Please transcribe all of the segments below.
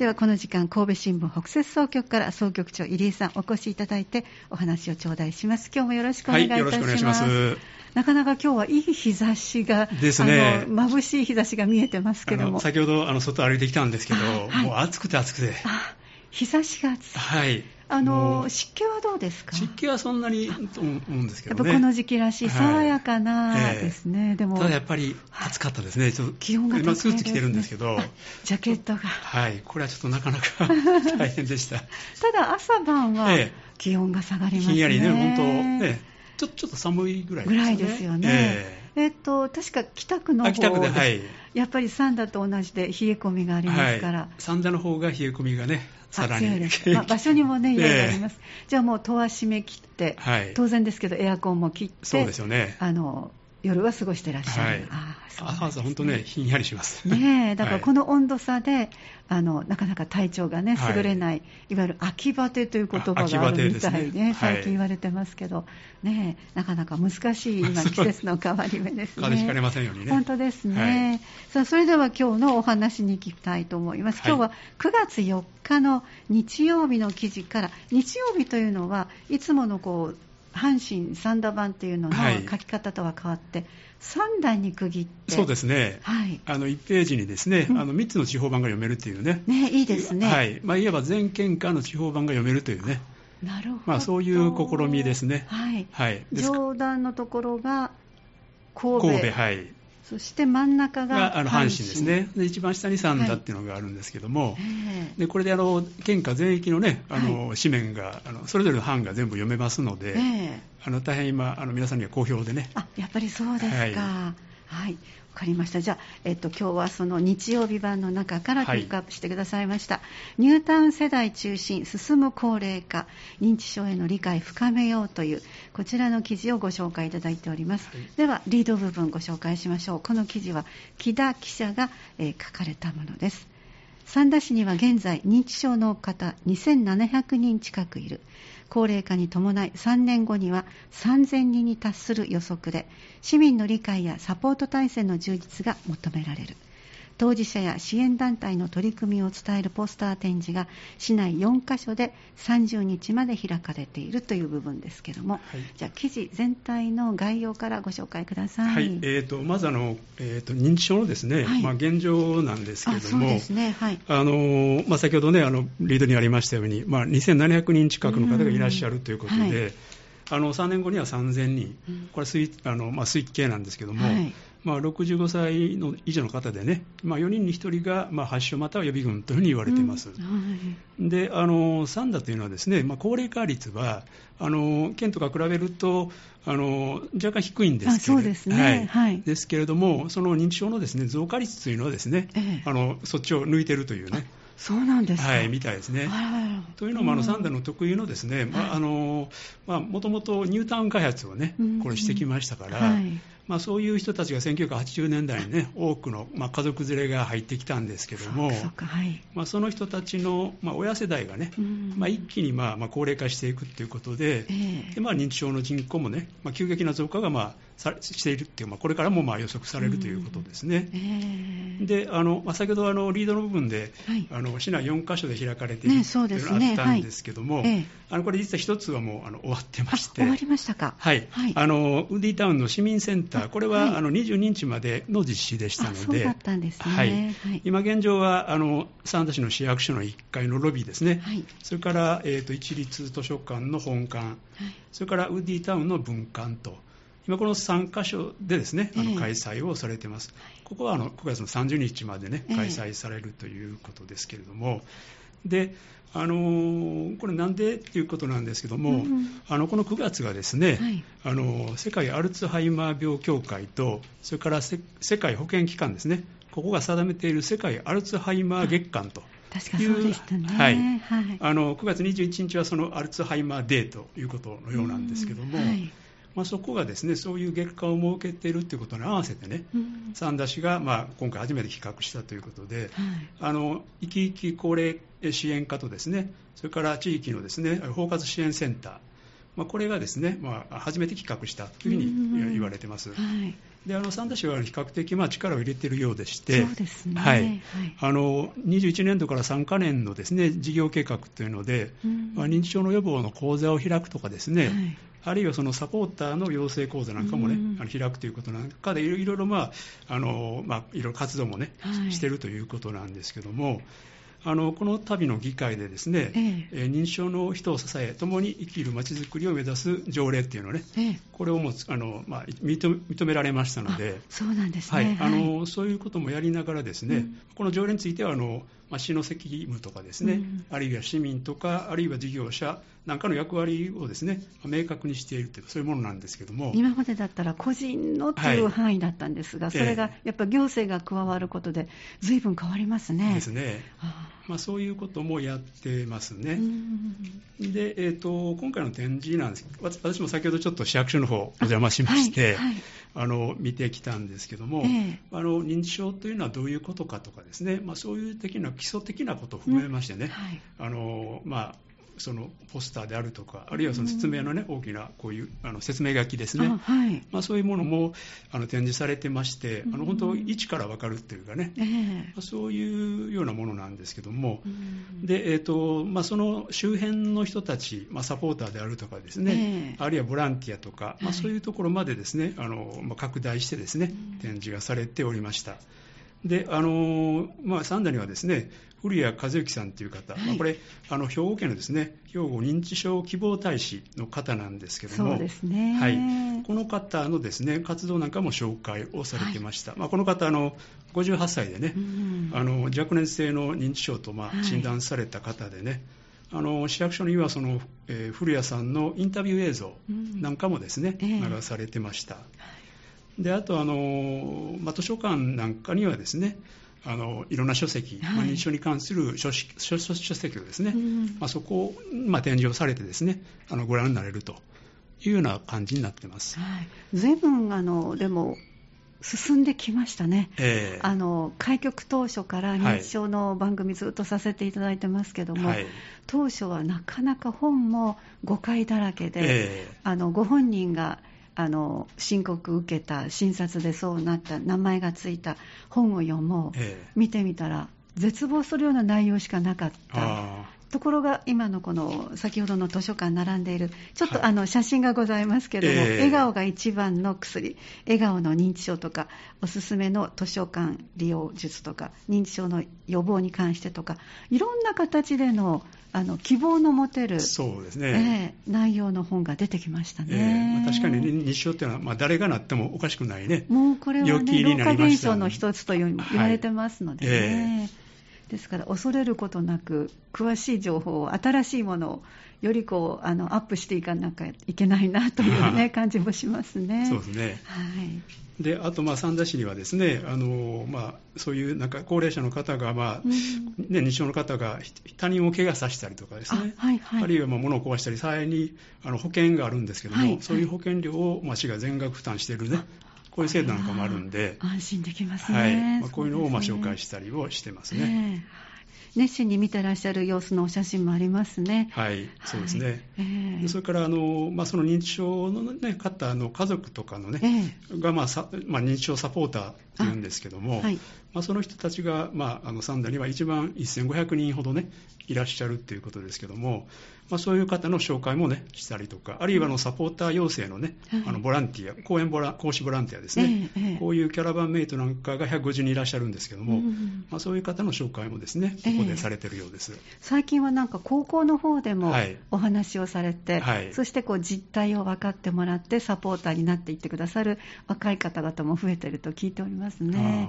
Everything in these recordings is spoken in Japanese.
ではこの時間神戸新聞北摂総局から総局長入江さんお越しいただいてお話を頂戴します。今日もよろしくお願いいたします,、はい、します。なかなか今日はいい日差しがですね。眩しい日差しが見えてますけども。先ほどあの外歩いてきたんですけど、はい、もう暑くて暑くて。日差しが暑い。はいあの湿気はどうですか？湿気はそんなにと思うんですけどね。この時期らしい、爽やかなですね、はいえー、でもただやっぱり暑かったですね、ちょっと気温がね、今、スーツ着てるんですけど、ジャケットが、はい、これはちょっとなかなか 大変でした。ただ、朝晩は気温が下がりますね。ひんやりね、本当、ね、ちょちょっと寒いぐらいですね。ぐらいですよね。えーえっと、確か北区の方北区で、はい、やっぱり三田と同じで冷え込みがありますから、はい、三田の方が冷え込みがね、さらに。まあ、場所にもね、いろいろあります。えー、じゃあもう戸は閉め切って、はい、当然ですけど、エアコンも切って、そうですよね。あの夜は過ごしてらっしゃる、はい、朝、本当ね、ひんやりします。ねだからこの温度差で、はい、あのなかなか体調がね、優れない、はい、いわゆる秋バテという言葉があるみたいね、ね最近言われてますけど、ねなかなか難しい 今、季節の変わり目ですね。風邪ひかれませんようにね。本当ですね。さあ、それでは今日のお話に行きたいと思います。今日は9月4日の日曜日の記事から、日曜日というのはいつものこう、阪神三田版っていうのの書き方とは変わって、はい、3段に区切って。そうですね、はい、あの1ページにですね、うん、あの3つの地方版が読めるっていうね。ねいいですね、はい。まあ、いわば全県下の地方版が読めるというね。なるほど、まあ、そういう試みですね。はい、はい、上段のところが神戸。神戸はいそして真ん中があの阪神。ですね。で、一番下に三田っていうのがあるんですけども、はい、でこれであの県下全域の,、ね、あの、はい、紙面があの、それぞれの班が全部読めますので、あの大変今あの、皆さんには好評でね。あやっぱりそうですか。はい、はい。わかりました。じゃあ、えっと、今日はその日曜日版の中からピックアップしてくださいました。はい、ニュータウン世代中心、進む高齢化、認知症への理解深めようという、こちらの記事をご紹介いただいております。はい、では、リード部分ご紹介しましょう。この記事は、木田記者が、えー、書かれたものです。三田市には現在、認知症の方2700人近くいる。高齢化に伴い3年後には3000人に達する予測で市民の理解やサポート体制の充実が求められる当事者や支援団体の取り組みを伝えるポスター展示が市内4カ所で30日まで開かれているという部分ですけども、はい、じゃあ記事全体の概要からご紹介ください、はい。えーと、まずあの、えーと、認知症のですね、はい、まあ、現状なんですけれども、ね。はい。あのまあ、先ほどねあのリードにありましたように、まあ、2700人近くの方がいらっしゃるということで、あの3年後には3000人、これ推あの、まあ、推計なんですけども、まあ、65歳の以上の方でね、まあ、4人に1人が、まあ、発症または予備軍というふうに言われています。うん。はい、で、あの、3だというのはですね、まあ、高齢化率は、あの、県とか比べると、あの、若干低いんですけれどですね、はい。ですけれども、その認知症のですね、増加率というのはですね、ええ、あの、そっちを抜いてるというね。そうなんですはい、みたいですね。というのも、あのサンダの特有のですね、もともとニュータウン開発をね、これしてきましたから、はい、まあ、そういう人たちが1980年代にね、多くの、まあ、家族連れが入ってきたんですけども、はい。まあ、その人たちの、まあ、親世代がね、まあ、一気に、まあまあ、高齢化していくということで、えー、でまあ、認知症の人口もね、まあ、急激な増加が、まあ、さしているっていう、まあ、これからもまあ予測されるということですね。えー、であの、まあ、先ほどあのリードの部分で、はい、あの市内4カ所で開かれている、ね、というのがあったんですけども、ねはい、あのこれ実は1つはもうあの終わってまして、終わりましたか、はい。あのウッディタウンの市民センター、これは、あの22日までの実施でしたので、今現状はあの三田市の市役所の1階のロビーですね、それから、えーと、一律図書館の本館、それからウッディタウンの分館と。今この3カ所でですね、あの開催をされています。えー、ここはあの9月の30日までね、開催されるということですけれども、えー、で、あのこれなんでっていうことなんですけども、うん、あのこの9月がですね、はい、あの世界アルツハイマー病協会とそれから世界保健機関ですね。ここが定めている世界アルツハイマー月間と確かそうでしたね、はい。はい、あの9月21日はそのアルツハイマーデーということのようなんですけども、うん。はいまあ、そこがですねそういう月間を設けているということに合わせてね、うん、三田市が、まあ、今回初めて企画したということで、はい、あの生き生き高齢支援課とですねそれから地域のですね包括支援センターまあ、これがですね、まあ、初めて企画したというふうに言われてます。はいであの三田市は比較的まあ力を入れているようでして、そうですね。はい、あの21年度から3か年のですね事業計画というので、うん、まあ、認知症の予防の講座を開くとかですね、はい、あるいはそのサポーターの養成講座なんかもね、うん、あの開くということなんかで、いろいろ、まああのまあ、いろいろ活動もね、はい、しているということなんですけども、あのこの度の議会でですね、ええ。認知症の人を支え、共に生きるまちづくりを目指す条例っていうのね、ええ、これをもあの、まあ、認められましたので、そうなんですね、はい、あのそういうこともやりながらですね、うん、この条例についてはあのまあ、市の責務とかですね、うん、あるいは市民とか、あるいは事業者なんかの役割をですね、明確にしているという、そういうものなんですけども。今までだったら個人のという範囲だったんですが、はい、それがやっぱ行政が加わることで、ずいぶん変わりますね。ですね。まあ、そういうこともやってますね。で、えーと、今回の展示なんです私も先ほどちょっと市役所の方お邪魔しまして、はいはい、あの見てきたんですけども、えー、あの認知症というのはどういうことかとかですね、まあ、そういう的な基礎的なことを踏まえましてね、うんはい、あのまあそのポスターであるとか、あるいはその説明のね、大きなこういうあの説明書きですね、はい。まあ、そういうものもあの展示されてまして、あの本当、一から分かるっていうかね、えー、まあ、そういうようなものなんですけども、でえーとまあ、その周辺の人たち、まあ、サポーターであるとかですね、えー、あるいはボランティアとか、まあ、そういうところまでですね、あのまあ、拡大してですね、展示がされておりました。であのまあ、三田にはですね古谷和之さんという方、はい、まあ、これあの兵庫県のですね兵庫認知症希望大使の方なんですけども。ね、はい、この方のですね活動なんかも紹介をされてました、はい、まあ、この方あの58歳でね、うん、あの若年性の認知症とまあ診断された方でね、あの市役所にはその、えー、古谷さんのインタビュー映像なんかもですね、うん、流されてました。であとあの、まあ、図書館なんかにはですねあのいろんな書籍、はい、認知症に関する書書書籍をですね、うん、まあ、そこを、まあ、展示をされてですねあのご覧になれるというような感じになってます。はい、随分あのでも進んできましたね、えー、あの開局当初から認知症の番組ずっとさせていただいてますけども、はい、当初はなかなか本も誤解だらけで、えー、あのご本人があの申告受けた診察でそうなった名前がついた本を読もう、ええ、見てみたら絶望するような内容しかなかった。ところが今のこの先ほどの図書館並んでいるちょっとあの写真がございますけれども、はいえ。ー、笑顔が一番の薬。笑顔の認知症とかおすすめの図書館利用術とか認知症の予防に関してとかいろんな形でのあの希望の持てるそうですね、えー、内容の本が出てきましたね、えーまあ、確かに、認知症っていうのは、まあ、誰がなってもおかしくないね。もうこれはね老化現象の一つと言われてますのでね、はい。えーですから恐れることなく詳しい情報を新しいものをよりこうあのアップしていかなきゃいけないなという、ね、感じもしますね。そうですね、はい。であと、三田市にはですねあの、まあ、そういうなんか高齢者の方が、まあ、うん、ね、認知症の方が他人を怪我させたりとかですね、あはいはい、あるいはまあ物を壊したり、さらにあの保険があるんですけども、はいはい、そういう保険料を、まあ、市が全額負担しているね、こういう制度なんかもあるんで、安心できますね。はいまあ、こういうのをまあ紹介したりをしてますね。えー熱心に見てらっしゃる様子のお写真もありますね。はい、そうですね。はいえー、それからあの、まあ、その認知症の、ね、方の家族とかのね、えー、が、まあさまあ、認知症サポーターっていうんですけども、はい、まあ、その人たちが、まあ、あのサンダには一番1500人ほどね、いらっしゃるっていうことですけども、まあ、そういう方の紹介もね、したりとか、あるいはのサポーター養成のね、あのボランティア、講演ボラ講師ボランティアですね、えー、こういうキャラバンメイトなんかが150人いらっしゃるんですけども、うん、まあ、そういう方の紹介もですね、ここでされてるようです。最近はなんか高校の方でもお話をされて、はい、そしてこう実態を分かってもらって、サポーターになっていってくださる若い方々も増えてると聞いておりますね。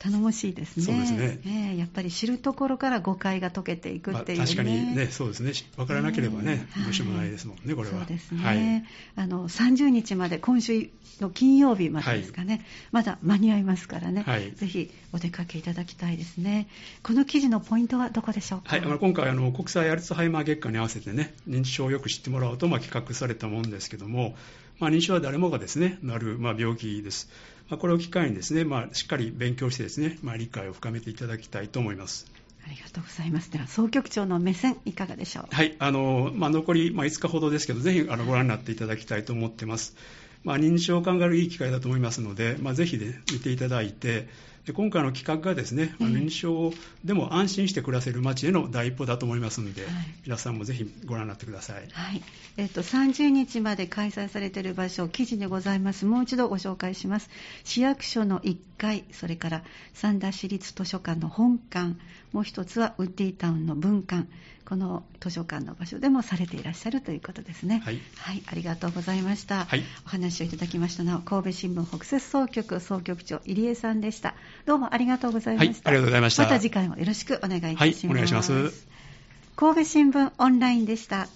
頼もしいですね。そうですね。えー、やっぱり知るところから誤解が解けていくっていう、ね、確かにね、そうですね。分からなければね、えー、どうしようもないですもんね、これは。そうですね。はい、あの30日まで、今週の金曜日までですかね、はい、まだ間に合いますからね、はい、ぜひお出かけいただきたいですね。この記事のポイントはどこでしょうか？はい、あの今回あの国際アルツハイマー月間に合わせてね、認知症をよく知ってもらおうとまあ企画されたもんですけども、まあ、認知症は誰もがですねなる、まあ、病気です。まあ、これを機会にですね、まあ、しっかり勉強してですね、まあ、理解を深めていただきたいと思います。ありがとうございます。では総局長の目線いかがでしょう？はい、あのまあ、残り、まあ、5日ほどですけど、ぜひあのご覧になっていただきたいと思ってます。まあ、認知症を考えるいい機会だと思いますので、まあ、ぜひ、ね、見ていただいて、で今回の企画がですね、まあ、認知症でも安心して暮らせる街への第一歩だと思いますので、はい、皆さんもぜひご覧になってください、はい。えーと、30日まで開催されている場所、記事でございます、もう一度ご紹介します。市役所の1階、それから三田市立図書館の本館、もう一つはウッディタウンの文館、この図書館の場所でもされていらっしゃるということですね。はい、はい、ありがとうございました。はい、お話をいただきましたのは神戸新聞北摂総局総局長入江さんでした。どうもありがとうございました。はい、ありがとうございました。また次回もよろしくお願いいたします。はい、お願いします。神戸新聞オンラインでした。